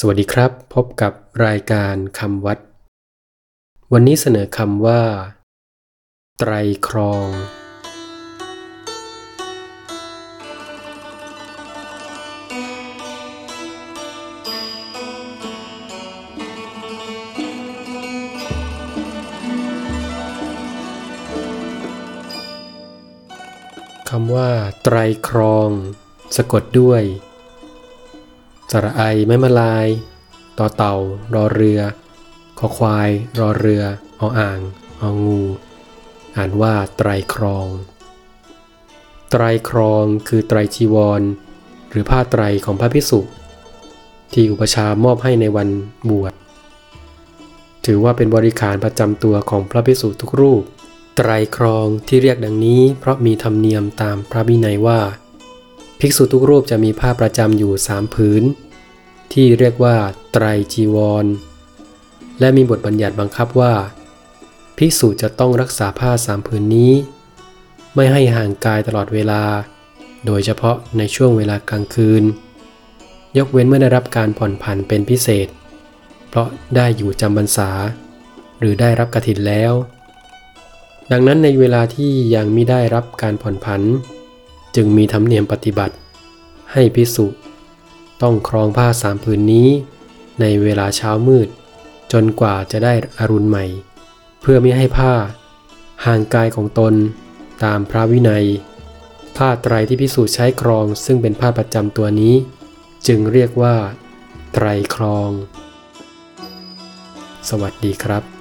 สวัสดีครับ พบกับรายการคำวัด วันนี้เสนอคำว่า ไตรครอง คำว่า ไตรครอง สะกดด้วย สระไอไม้มาลาย ต่อเต่า รอเรือ คอควาย รอเรือออ่างองู อ่านว่าไตรครอง ไตรครองคือไตรจีวร หรือผ้าไตรของพระพิสุที่อุปชามอบให้ในวันบวช ถือว่าเป็นบริขารประจำตัวของพระพิสุทุกรูป ไตรครองที่เรียกดังนี้เพราะมีธรรมเนียมตามพระวินัยว่า ภิกษุทุกรูปจะมีผ้าประจำอยู่สามผืน ที่เรียกว่าไตรจีวร และมีบทบัญญัติบังคับว่า ภิกษุจะต้องรักษาผ้าสามผืนนี้ ไม่ให้ห่างกายตลอดเวลา โดยเฉพาะในช่วงเวลากลางคืน ยกเว้นเมื่อได้รับการผ่อนผันเป็นพิเศษ เพราะได้อยู่จำพรรษา หรือได้รับกฐินแล้ว ดังนั้นในเวลาที่ยังไม่ได้รับการผ่อนผัน จึงมีธรรมเนียมปฏิบัติ ให้พิสุต้องครองผ้าสามผืนนี้ ในเวลาเช้ามืด จนกว่าจะได้อรุณใหม่ เพื่อไม่ให้ผ้า ห่างกายของตนตามพระวินัย ผ้าไตรที่พิสูจน์ใช้ครองซึ่งเป็นผ้าประจำตัวนี้ จึงเรียกว่า ไตรครอง สวัสดีครับ